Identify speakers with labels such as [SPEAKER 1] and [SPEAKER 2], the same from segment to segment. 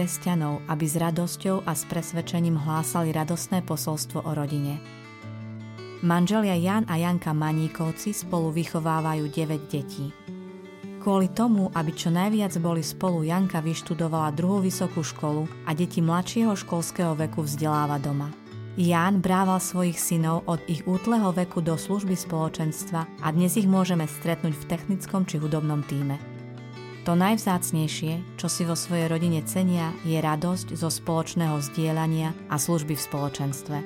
[SPEAKER 1] Kresťanov, aby s radosťou a s presvedčením hlásali radostné posolstvo o rodine. Manželia Jan a Janka Maníkovci spolu vychovávajú 9 detí. Kvôli tomu, aby čo najviac boli spolu, Janka vyštudovala druhú vysokú školu a deti mladšieho školského veku vzdeláva doma. Ján brával svojich synov od ich útleho veku do služby spoločenstva a dnes ich môžeme stretnúť v technickom či hudobnom týme. To najvzácnejšie, čo si vo svojej rodine cenia, je radosť zo spoločného zdieľania a služby v spoločenstve.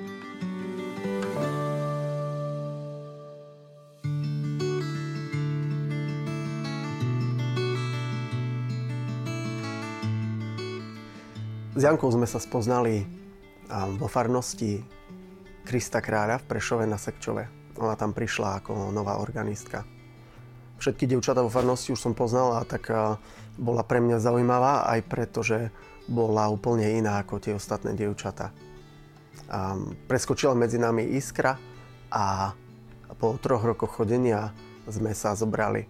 [SPEAKER 2] S Jankou sme sa spoznali vo farnosti Krista Kráľa v Prešove na Sekčove. Ona tam prišla ako nová organistka všetky dievčatá vo farnosti už som poznal a tak bola pre mňa zaujímavá aj preto, že bola úplne iná ako tie ostatné dievčatá. A preskočila medzi nami iskra a po troch rokoch chodenia sme sa zobrali.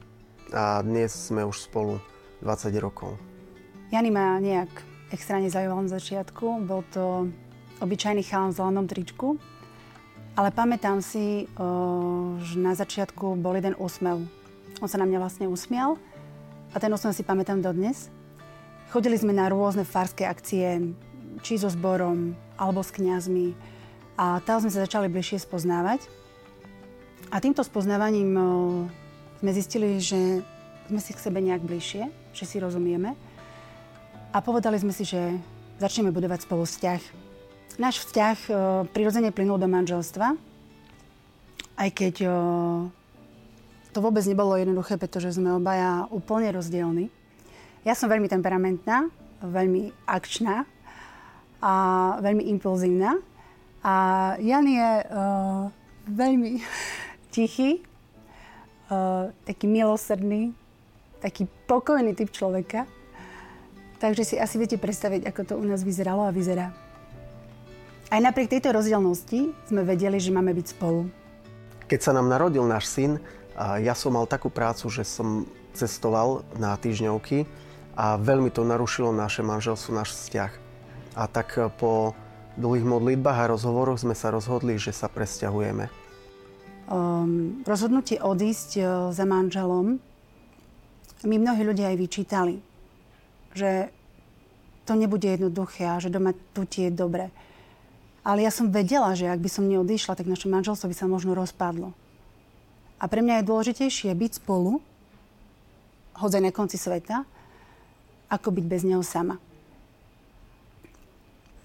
[SPEAKER 2] A dnes sme už spolu 20 rokov.
[SPEAKER 3] Jany ma nejak extra nezaujímal na začiatku. Bol to obyčajný chalan v zelenom tričku. Ale pamätám si, že na začiatku bol jeden úsmev on sa na mňa vlastne usmial a ten osmel si pamätám dodnes. Chodili sme na rôzne farské akcie, či so zborom, alebo s kňazmi. A tam sme sa začali bližšie spoznávať. A týmto spoznávaním o, sme zistili, že sme si k sebe nejak bližšie, že si rozumieme. A povedali sme si, že začneme budovať spolu vzťah. Náš vzťah o, prirodzene plynul do manželstva, aj keď o, to vôbec nebolo jednoduché, pretože sme obaja úplne rozdielni. Ja som veľmi temperamentná, veľmi akčná a veľmi impulzívna. A Jan je uh, veľmi tichý, uh, taký milosrdný, taký pokojný typ človeka. Takže si asi viete predstaviť, ako to u nás vyzeralo a vyzerá. Aj napriek tejto rozdielnosti sme vedeli, že máme byť spolu.
[SPEAKER 2] Keď sa nám narodil náš syn, a ja som mal takú prácu, že som cestoval na týždňovky a veľmi to narušilo naše manželstvo, náš vzťah. A tak po dlhých modlitbách a rozhovoroch sme sa rozhodli, že sa presťahujeme.
[SPEAKER 3] Um, rozhodnutie odísť uh, za manželom mi mnohí ľudia aj vyčítali, že to nebude jednoduché a že doma tu je dobre. Ale ja som vedela, že ak by som neodišla, tak naše manželstvo by sa možno rozpadlo. A pre mňa je dôležitejšie byť spolu, hodzaj na konci sveta, ako byť bez neho sama.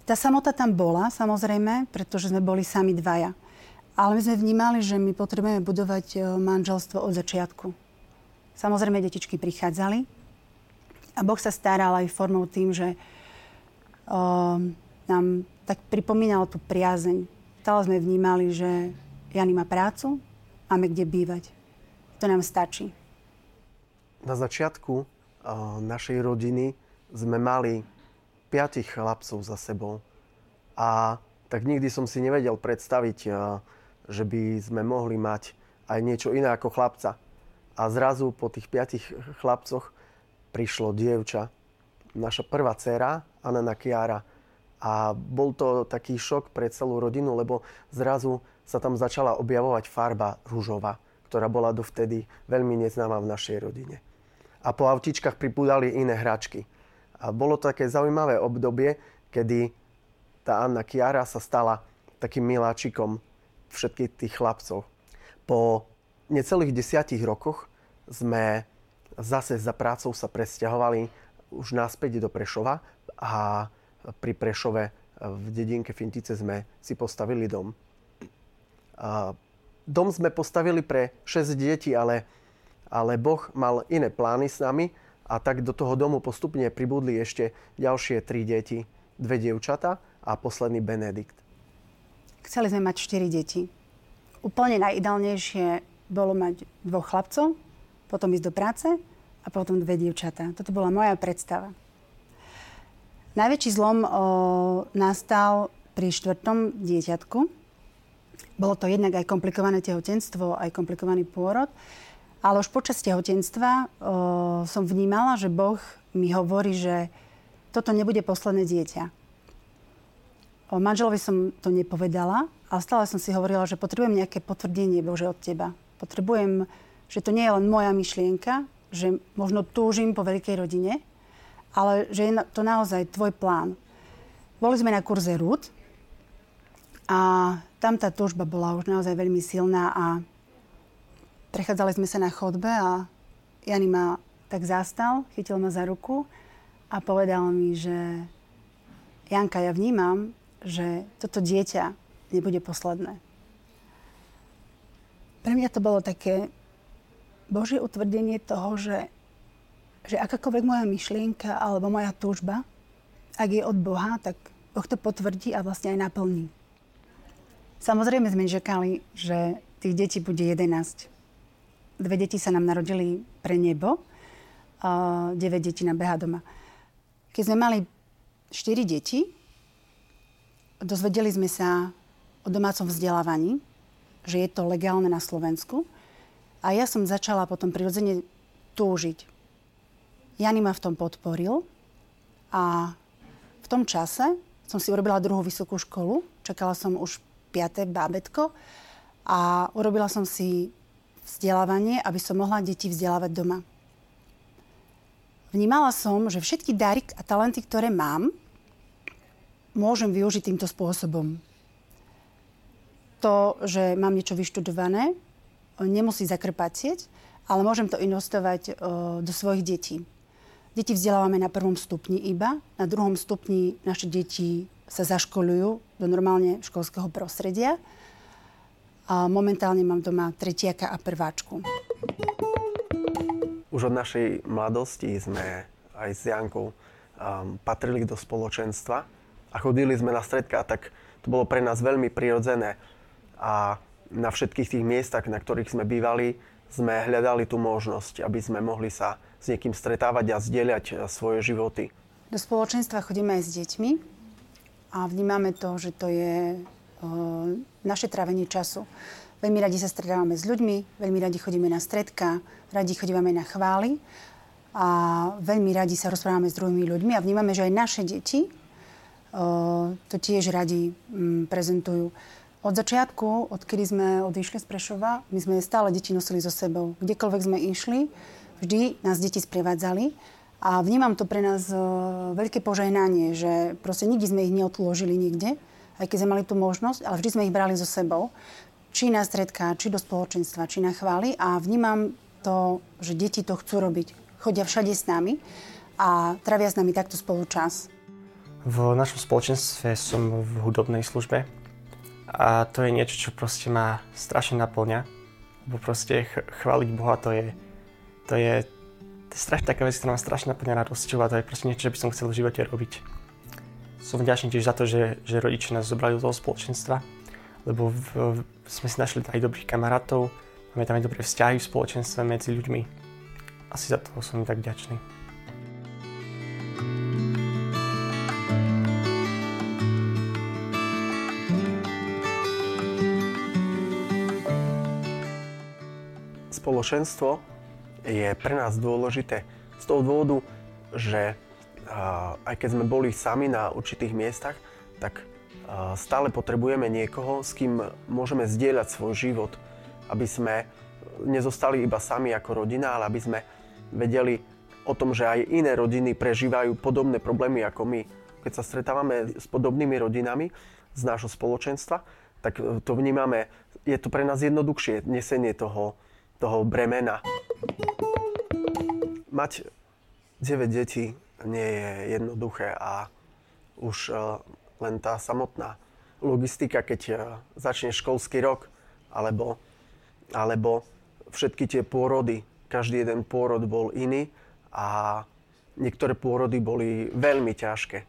[SPEAKER 3] Tá samota tam bola, samozrejme, pretože sme boli sami dvaja. Ale my sme vnímali, že my potrebujeme budovať e, manželstvo od začiatku. Samozrejme, detičky prichádzali a Boh sa staral aj formou tým, že o, nám tak pripomínal tú priazeň. Stále sme vnímali, že Jany má prácu, máme kde bývať. To nám stačí.
[SPEAKER 2] Na začiatku našej rodiny sme mali piatich chlapcov za sebou. A tak nikdy som si nevedel predstaviť, že by sme mohli mať aj niečo iné ako chlapca. A zrazu po tých piatich chlapcoch prišlo dievča. Naša prvá dcera, Anna Kiara. A bol to taký šok pre celú rodinu, lebo zrazu sa tam začala objavovať farba rúžová, ktorá bola dovtedy veľmi neznáma v našej rodine. A po autičkách pripúdali iné hračky. A bolo to také zaujímavé obdobie, kedy tá Anna Kiara sa stala takým miláčikom všetkých tých chlapcov. Po necelých desiatich rokoch sme zase za prácou sa presťahovali už naspäť do Prešova a pri Prešove v dedinke Fintice sme si postavili dom. Dom sme postavili pre 6 detí, ale, ale Boh mal iné plány s nami a tak do toho domu postupne pribudli ešte ďalšie 3 deti, dve dievčata a posledný Benedikt.
[SPEAKER 3] Chceli sme mať 4 deti. Úplne najideálnejšie bolo mať dvoch chlapcov, potom ísť do práce a potom dve dievčatá. Toto bola moja predstava. Najväčší zlom o, nastal pri štvrtom dieťatku, bolo to jednak aj komplikované tehotenstvo, aj komplikovaný pôrod. Ale už počas tehotenstva o, som vnímala, že Boh mi hovorí, že toto nebude posledné dieťa. O manželovi som to nepovedala, ale stále som si hovorila, že potrebujem nejaké potvrdenie Bože od teba. Potrebujem, že to nie je len moja myšlienka, že možno túžim po veľkej rodine, ale že je to naozaj tvoj plán. Boli sme na kurze RUD a tam tá túžba bola už naozaj veľmi silná a prechádzali sme sa na chodbe a Jani ma tak zastal, chytil ma za ruku a povedal mi, že Janka, ja vnímam, že toto dieťa nebude posledné. Pre mňa to bolo také Božie utvrdenie toho, že, že akákoľvek moja myšlienka alebo moja túžba, ak je od Boha, tak Boh to potvrdí a vlastne aj naplní. Samozrejme sme čakali, že tých detí bude 11. Dve deti sa nám narodili pre nebo, a 9 detí na beha doma. Keď sme mali 4 deti, Dozvedeli sme sa o domácom vzdelávaní, že je to legálne na Slovensku. A ja som začala potom prirodzene túžiť. Jani ma v tom podporil a v tom čase som si urobila druhú vysokú školu. Čakala som už piaté bábetko a urobila som si vzdelávanie, aby som mohla deti vzdelávať doma. Vnímala som, že všetky dary a talenty, ktoré mám, môžem využiť týmto spôsobom. To, že mám niečo vyštudované, nemusí zakrpať sieť, ale môžem to investovať do svojich detí. Deti vzdelávame na prvom stupni iba, na druhom stupni naše deti sa zaškolujú do normálne školského prostredia. A momentálne mám doma tretiaka a prváčku.
[SPEAKER 2] Už od našej mladosti sme aj s Jankou um, patrili do spoločenstva a chodili sme na stredka, tak to bolo pre nás veľmi prirodzené. A na všetkých tých miestach, na ktorých sme bývali, sme hľadali tú možnosť, aby sme mohli sa s niekým stretávať a zdieľať eh, svoje životy.
[SPEAKER 3] Do spoločenstva chodíme aj s deťmi a vnímame to, že to je eh, naše trávenie času. Veľmi radi sa stretávame s ľuďmi, veľmi radi chodíme na stredka, radi chodíme na chvály a veľmi radi sa rozprávame s druhými ľuďmi a vnímame, že aj naše deti to tiež radi mm, prezentujú. Od začiatku, odkedy sme odišli z Prešova, my sme stále deti nosili so sebou. Kdekoľvek sme išli, vždy nás deti sprevádzali. A vnímam to pre nás veľké požehnanie, že proste nikdy sme ich neodložili nikde, aj keď sme mali tú možnosť, ale vždy sme ich brali so sebou. Či na stredka, či do spoločenstva, či na chvály. A vnímam to, že deti to chcú robiť. Chodia všade s nami a travia s nami takto spolu čas.
[SPEAKER 4] V našom spoločenstve som v hudobnej službe a to je niečo, čo proste ma strašne naplňa. Lebo proste ch- chváliť Boha to je, to je, to je strašne taká vec, ktorá ma strašne naplňa radosťou a to je proste niečo, čo by som chcel v živote robiť. Som vďačný tiež za to, že, že rodičia nás zobrali do toho spoločenstva, lebo v, v, sme si našli aj dobrých kamarátov, máme tam aj dobré vzťahy v spoločenstve medzi ľuďmi. Asi za to som tak vďačný.
[SPEAKER 2] spoločenstvo je pre nás dôležité z toho dôvodu, že aj keď sme boli sami na určitých miestach, tak stále potrebujeme niekoho, s kým môžeme zdieľať svoj život, aby sme nezostali iba sami ako rodina, ale aby sme vedeli o tom, že aj iné rodiny prežívajú podobné problémy ako my. Keď sa stretávame s podobnými rodinami z nášho spoločenstva, tak to vnímame, je to pre nás jednoduchšie nesenie toho, toho bremena. Mať 9 detí nie je jednoduché a už e, len tá samotná logistika, keď e, začne školský rok, alebo, alebo všetky tie pôrody, každý jeden pôrod bol iný a niektoré pôrody boli veľmi ťažké.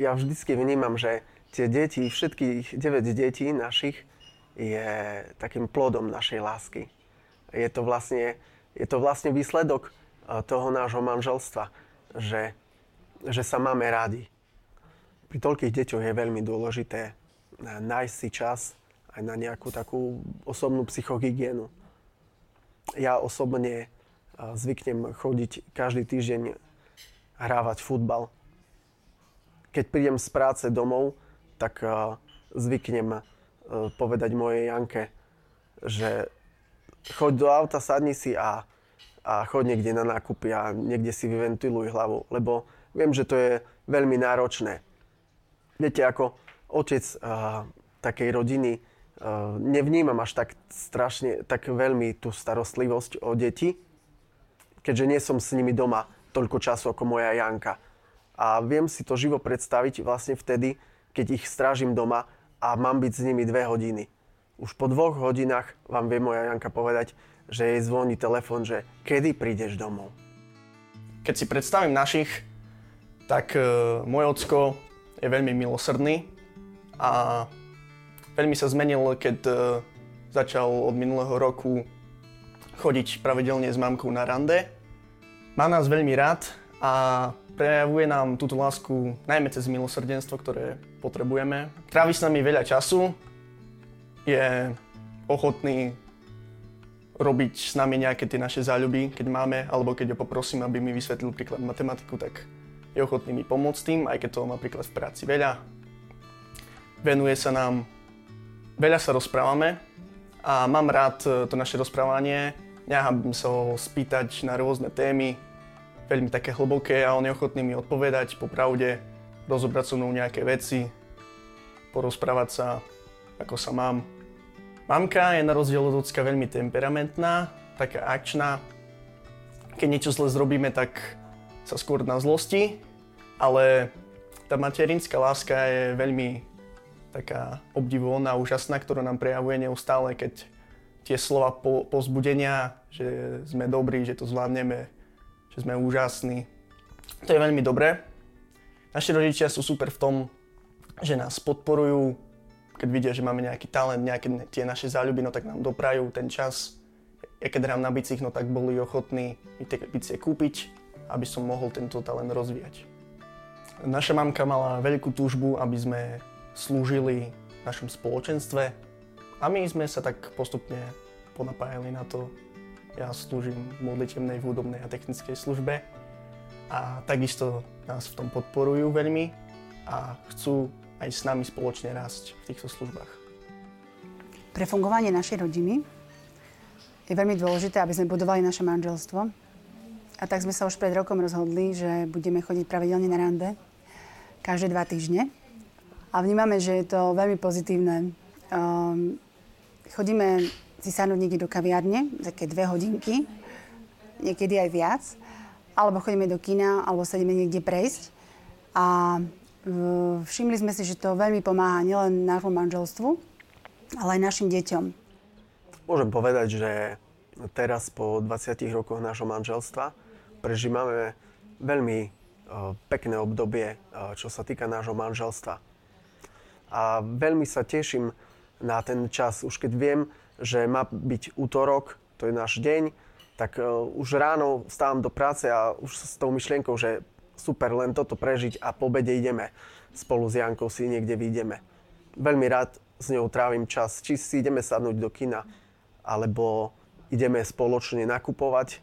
[SPEAKER 2] Ja vždycky vnímam, že tie deti, všetkých 9 detí našich je takým plodom našej lásky je to vlastne, je to vlastne výsledok toho nášho manželstva, že, že sa máme rádi. Pri toľkých deťoch je veľmi dôležité eh, nájsť si čas aj na nejakú takú osobnú psychohygienu. Ja osobne eh, zvyknem chodiť každý týždeň hrávať futbal. keď prídem z práce domov, tak zvyknem povedať mojej Janke, že choď do auta, sadni si a, a choď niekde na nákupy a niekde si vyventiluj hlavu, lebo viem, že to je veľmi náročné. Viete, ako otec uh, takej rodiny uh, nevnímam až tak strašne, tak veľmi tú starostlivosť o deti, keďže nie som s nimi doma toľko času ako moja Janka. A viem si to živo predstaviť vlastne vtedy, keď ich strážim doma a mám byť s nimi dve hodiny. Už po dvoch hodinách vám vie moja Janka povedať, že jej zvoní telefon, že kedy prídeš domov.
[SPEAKER 5] Keď si predstavím našich, tak uh, môj ocko je veľmi milosrdný a veľmi sa zmenil, keď uh, začal od minulého roku chodiť pravidelne s mamkou na rande. Má nás veľmi rád a prejavuje nám túto lásku najmä cez milosrdenstvo, ktoré potrebujeme. Trávi s nami veľa času, je ochotný robiť s nami nejaké tie naše záľuby, keď máme, alebo keď ho poprosím, aby mi vysvetlil príklad matematiku, tak je ochotný mi pomôcť tým, aj keď toho má príklad v práci veľa. Venuje sa nám, veľa sa rozprávame a mám rád to naše rozprávanie. Nehábim sa ho spýtať na rôzne témy, veľmi také hlboké a on je ochotný mi odpovedať po pravde, rozobrať so mnou nejaké veci, porozprávať sa, ako sa mám. Mamka je na rozdiel od ocka veľmi temperamentná, taká akčná. Keď niečo zle zrobíme, tak sa skôr na zlosti, ale tá materinská láska je veľmi taká obdivuhodná, úžasná, ktorú nám prejavuje neustále, keď tie slova po, pozbudenia, že sme dobrí, že to zvládneme, že sme úžasní. To je veľmi dobré. Naši rodičia sú super v tom, že nás podporujú, keď vidia, že máme nejaký talent, nejaké tie naše záľuby, no tak nám doprajú ten čas. Ja keď hrám na bicích, no tak boli ochotní mi tie bicie kúpiť, aby som mohol tento talent rozvíjať. Naša mamka mala veľkú túžbu, aby sme slúžili našom spoločenstve a my sme sa tak postupne ponapájali na to, ja slúžim v modlitevnej, v hudobnej a technickej službe a takisto nás v tom podporujú veľmi a chcú aj s nami spoločne rásť v týchto službách.
[SPEAKER 3] Pre fungovanie našej rodiny je veľmi dôležité, aby sme budovali naše manželstvo. A tak sme sa už pred rokom rozhodli, že budeme chodiť pravidelne na rande každé dva týždne. A vnímame, že je to veľmi pozitívne. Um, chodíme si sadnúť niekde do kaviárne, také dve hodinky, niekedy aj viac, alebo chodíme do kina, alebo sa ideme niekde prejsť. A všimli sme si, že to veľmi pomáha nielen nášmu manželstvu, ale aj našim deťom.
[SPEAKER 2] Môžem povedať, že teraz po 20 rokoch nášho manželstva prežívame veľmi pekné obdobie, čo sa týka nášho manželstva. A veľmi sa teším na ten čas, už keď viem, že má byť útorok, to je náš deň, tak uh, už ráno stávam do práce a už s tou myšlienkou, že super, len toto prežiť a po obede ideme spolu s Jankou si niekde vyjdeme. Veľmi rád s ňou trávim čas, či si ideme sadnúť do kina, alebo ideme spoločne nakupovať,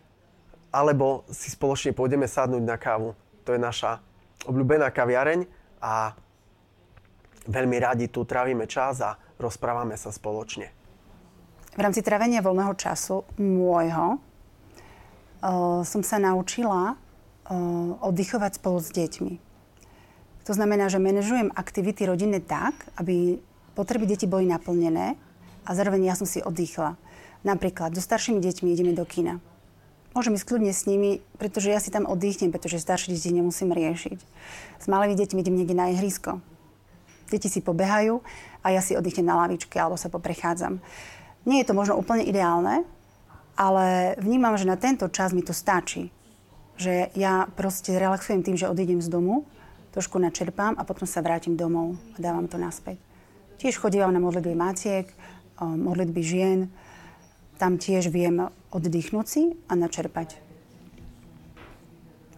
[SPEAKER 2] alebo si spoločne pôjdeme sadnúť na kávu. To je naša obľúbená kaviareň a veľmi radi tu trávime čas a rozprávame sa spoločne
[SPEAKER 3] v rámci trávenia voľného času môjho uh, som sa naučila oddychovať spolu s deťmi. To znamená, že manažujem aktivity rodiny tak, aby potreby detí boli naplnené a zároveň ja som si oddychla. Napríklad so staršími deťmi ideme do kina. Môžem ísť kľudne s nimi, pretože ja si tam oddychnem, pretože staršie deti nemusím riešiť. S malými deťmi idem niekde na ihrisko. Deti si pobehajú a ja si oddychnem na lavičke alebo sa poprechádzam. Nie je to možno úplne ideálne, ale vnímam, že na tento čas mi to stačí. Že ja proste relaxujem tým, že odídem z domu, trošku načerpám a potom sa vrátim domov a dávam to naspäť. Tiež chodívam na modlitby matiek, modlitby žien. Tam tiež viem oddychnúť si a načerpať.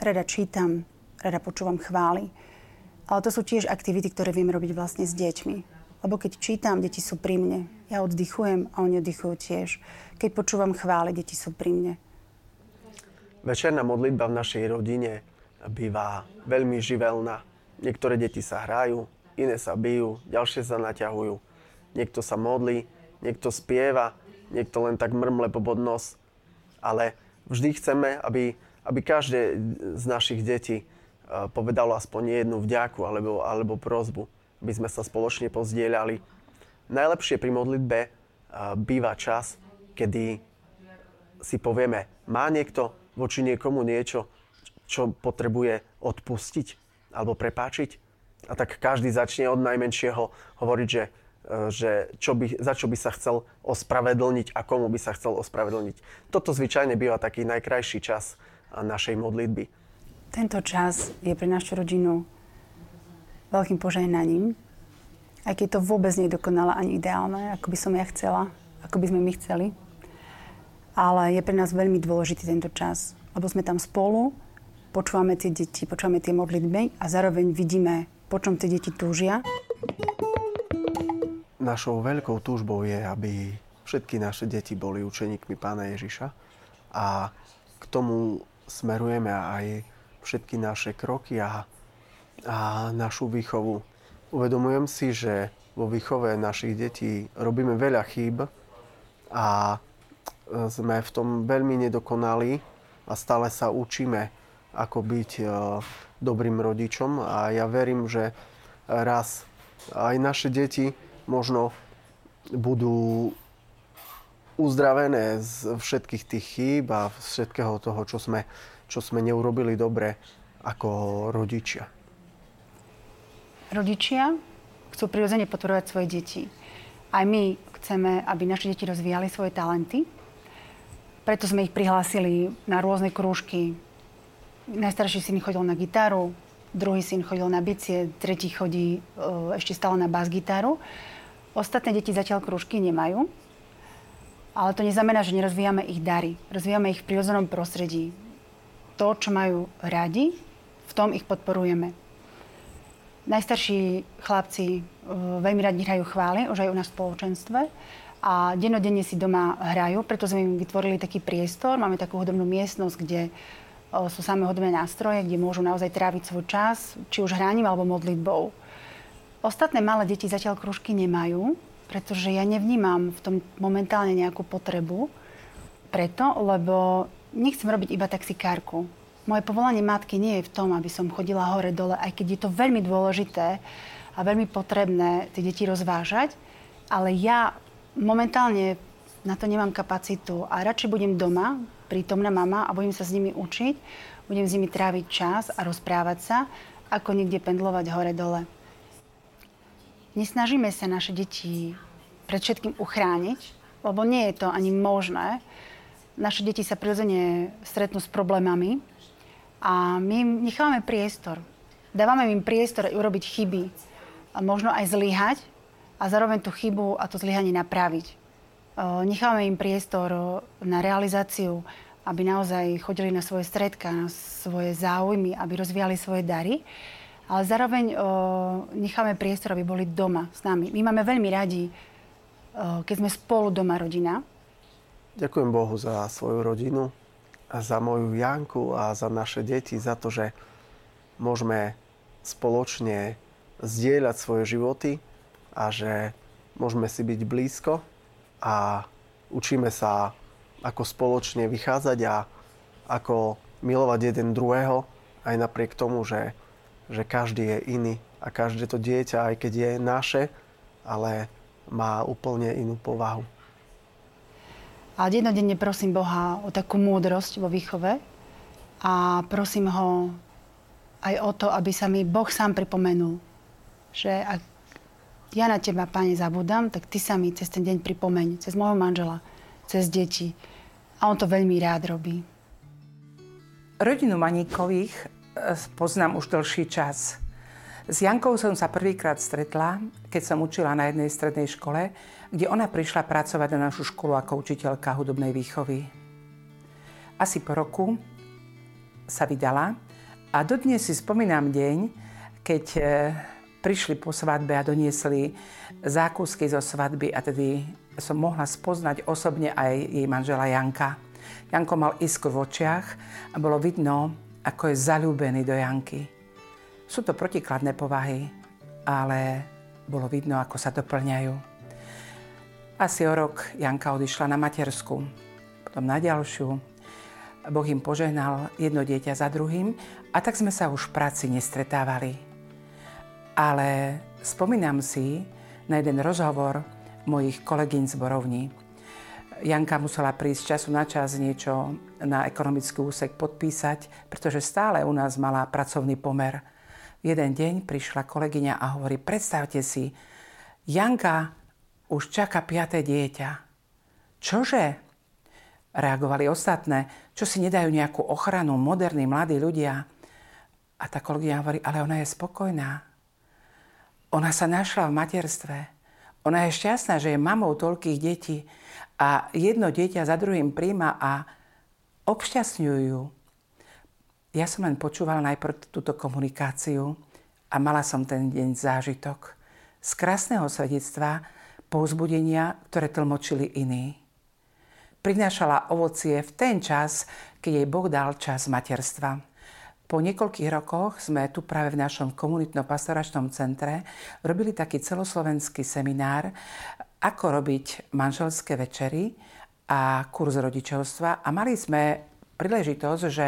[SPEAKER 3] Rada čítam, rada počúvam chvály. Ale to sú tiež aktivity, ktoré viem robiť vlastne s deťmi. Lebo keď čítam, deti sú pri mne. Ja oddychujem a oni oddychujú tiež. Keď počúvam chvály, deti sú pri mne.
[SPEAKER 2] Večerná modlitba v našej rodine býva veľmi živelná. Niektoré deti sa hrajú, iné sa bijú, ďalšie sa naťahujú. Niekto sa modlí, niekto spieva, niekto len tak mrmle pod nos. Ale vždy chceme, aby, aby každé z našich detí povedalo aspoň jednu vďaku alebo, alebo prozbu, aby sme sa spoločne pozdieľali. Najlepšie pri modlitbe býva čas, kedy si povieme, má niekto voči niekomu niečo, čo potrebuje odpustiť alebo prepáčiť. A tak každý začne od najmenšieho hovoriť, že, e, že čo by, za čo by sa chcel ospravedlniť a komu by sa chcel ospravedlniť. Toto zvyčajne býva taký najkrajší čas našej modlitby.
[SPEAKER 3] Tento čas je pre našu rodinu veľkým požehnaním, aj keď to vôbec nie je dokonalé ani ideálne, ako by som ja chcela, ako by sme my chceli. Ale je pre nás veľmi dôležitý tento čas, lebo sme tam spolu, počúvame tie deti, počúvame tie modlitby a zároveň vidíme, po čom tie deti túžia.
[SPEAKER 2] Našou veľkou túžbou je, aby všetky naše deti boli učeníkmi pána Ježiša a k tomu smerujeme aj všetky naše kroky a, a našu výchovu. Uvedomujem si, že vo výchove našich detí robíme veľa chýb a sme v tom veľmi nedokonali a stále sa učíme, ako byť e, dobrým rodičom a ja verím, že raz aj naše deti možno budú uzdravené z všetkých tých chýb a všetkého toho, čo sme, čo sme neurobili dobre ako rodičia.
[SPEAKER 3] Rodičia chcú prirodzene podporovať svoje deti. Aj my chceme, aby naše deti rozvíjali svoje talenty, preto sme ich prihlásili na rôzne krúžky. Najstarší syn chodil na gitaru, druhý syn chodil na bicie, tretí chodí e, ešte stále na bas-gitaru. Ostatné deti zatiaľ krúžky nemajú, ale to neznamená, že nerozvíjame ich dary. Rozvíjame ich v prirodzenom prostredí. To, čo majú radi, v tom ich podporujeme. Najstarší chlapci uh, veľmi radi hrajú chvály, už aj u nás v spoločenstve a dennodenne si doma hrajú, preto sme im vytvorili taký priestor. Máme takú hudobnú miestnosť, kde sú samé hudobné nástroje, kde môžu naozaj tráviť svoj čas, či už hraním alebo modlitbou. Ostatné malé deti zatiaľ kružky nemajú, pretože ja nevnímam v tom momentálne nejakú potrebu. Preto, lebo nechcem robiť iba taxikárku. Moje povolanie matky nie je v tom, aby som chodila hore-dole, aj keď je to veľmi dôležité a veľmi potrebné tie deti rozvážať, ale ja momentálne na to nemám kapacitu a radšej budem doma, prítomná mama a budem sa s nimi učiť, budem s nimi tráviť čas a rozprávať sa, ako niekde pendlovať hore-dole. Nesnažíme sa naše deti pred všetkým uchrániť, lebo nie je to ani možné. Naše deti sa prirodzene stretnú s problémami a my im nechávame priestor. Dávame im priestor urobiť chyby a možno aj zlyhať, a zároveň tú chybu a to zlyhanie napraviť. Nechávame im priestor na realizáciu, aby naozaj chodili na svoje stredka, na svoje záujmy, aby rozvíjali svoje dary. Ale zároveň necháme priestor, aby boli doma s nami. My máme veľmi radi, keď sme spolu doma rodina.
[SPEAKER 2] Ďakujem Bohu za svoju rodinu, a za moju Janku a za naše deti, za to, že môžeme spoločne zdieľať svoje životy a že môžeme si byť blízko a učíme sa ako spoločne vychádzať a ako milovať jeden druhého, aj napriek tomu, že, že každý je iný a každé to dieťa, aj keď je naše, ale má úplne inú povahu.
[SPEAKER 3] A jednodenne prosím Boha o takú múdrosť vo výchove a prosím ho aj o to, aby sa mi Boh sám pripomenul, že ak ja na teba, pane, zabudám, tak ty sa mi cez ten deň pripomeň, cez môjho manžela, cez deti. A on to veľmi rád robí.
[SPEAKER 6] Rodinu Maníkových e, poznám už dlhší čas. S Jankou som sa prvýkrát stretla, keď som učila na jednej strednej škole, kde ona prišla pracovať na našu školu ako učiteľka hudobnej výchovy. Asi po roku sa vydala a dodnes si spomínam deň, keď e, prišli po svadbe a doniesli zákusky zo svadby a tedy som mohla spoznať osobne aj jej manžela Janka. Janko mal iskru v očiach a bolo vidno, ako je zalúbený do Janky. Sú to protikladné povahy, ale bolo vidno, ako sa doplňajú. Asi o rok Janka odišla na matersku, potom na ďalšiu. Boh im požehnal jedno dieťa za druhým a tak sme sa už v práci nestretávali. Ale spomínam si na jeden rozhovor mojich kolegyň z Borovní. Janka musela prísť času na čas niečo na ekonomický úsek podpísať, pretože stále u nás mala pracovný pomer. Jeden deň prišla kolegyňa a hovorí, predstavte si, Janka už čaká piaté dieťa. Čože? Reagovali ostatné, čo si nedajú nejakú ochranu, moderní mladí ľudia. A tá kolegyňa hovorí, ale ona je spokojná. Ona sa našla v materstve. Ona je šťastná, že je mamou toľkých detí a jedno dieťa za druhým príjma a obšťastňujú. Ja som len počúvala najprv túto komunikáciu a mala som ten deň zážitok z krásneho svedectva, povzbudenia, ktoré tlmočili iní. Prinášala ovocie v ten čas, keď jej Boh dal čas materstva. Po niekoľkých rokoch sme tu práve v našom komunitno-pastoračnom centre robili taký celoslovenský seminár, ako robiť manželské večery a kurz rodičovstva a mali sme príležitosť, že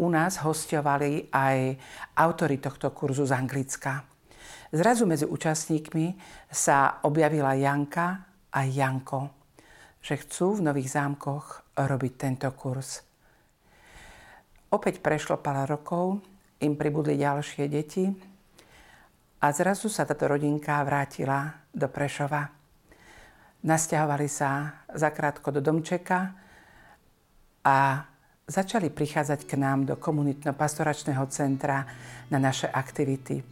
[SPEAKER 6] u nás hostovali aj autory tohto kurzu z Anglicka. Zrazu medzi účastníkmi sa objavila Janka a Janko, že chcú v Nových zámkoch robiť tento kurz. Opäť prešlo pár rokov, im pribudli ďalšie deti a zrazu sa táto rodinka vrátila do Prešova. Nasťahovali sa zakrátko do domčeka a začali prichádzať k nám do komunitno-pastoračného centra na naše aktivity. E,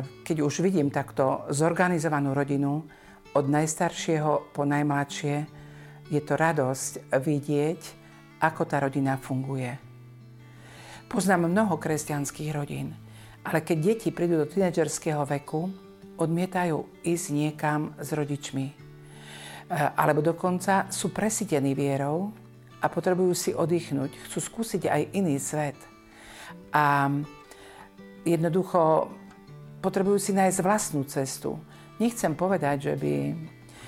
[SPEAKER 6] keď už vidím takto zorganizovanú rodinu, od najstaršieho po najmladšie, je to radosť vidieť, ako tá rodina funguje. Poznám mnoho kresťanských rodín, ale keď deti prídu do tínedžerského veku, odmietajú ísť niekam s rodičmi. E, alebo dokonca sú presítení vierou, a potrebujú si oddychnúť. Chcú skúsiť aj iný svet. A jednoducho potrebujú si nájsť vlastnú cestu. Nechcem povedať, že by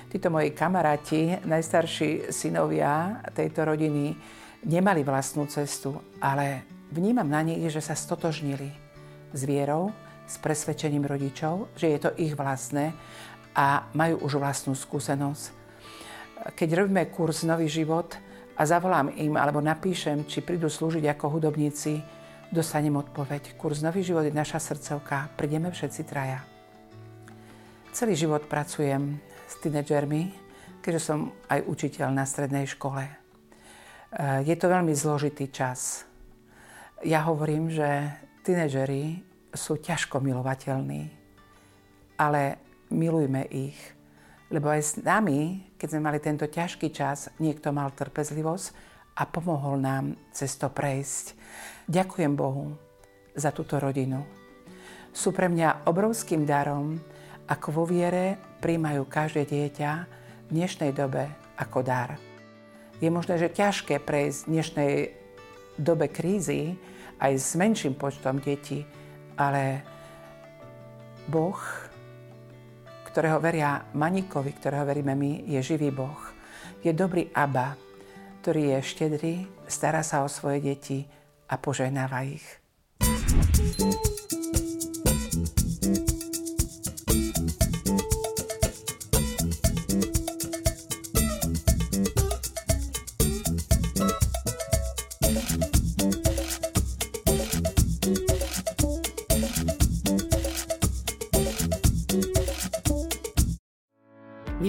[SPEAKER 6] títo moji kamaráti, najstarší synovia tejto rodiny, nemali vlastnú cestu, ale vnímam na nich, že sa stotožnili s vierou, s presvedčením rodičov, že je to ich vlastné a majú už vlastnú skúsenosť. Keď robíme kurz Nový život, a zavolám im alebo napíšem, či prídu slúžiť ako hudobníci, dostanem odpoveď. Kurs Nový život je naša srdcovka, prídeme všetci traja. Celý život pracujem s tínedžermi, keďže som aj učiteľ na strednej škole. E, je to veľmi zložitý čas. Ja hovorím, že tínedžeri sú ťažko milovateľní, ale milujme ich – lebo aj s nami, keď sme mali tento ťažký čas, niekto mal trpezlivosť a pomohol nám cez to prejsť. Ďakujem Bohu za túto rodinu. Sú pre mňa obrovským darom, ako vo viere príjmajú každé dieťa v dnešnej dobe ako dar. Je možné, že ťažké prejsť v dnešnej dobe krízy aj s menším počtom detí, ale Boh ktorého veria Maníkovi, ktorého veríme my, je živý Boh. Je dobrý Abba, ktorý je štedrý, stará sa o svoje deti a požehnáva ich.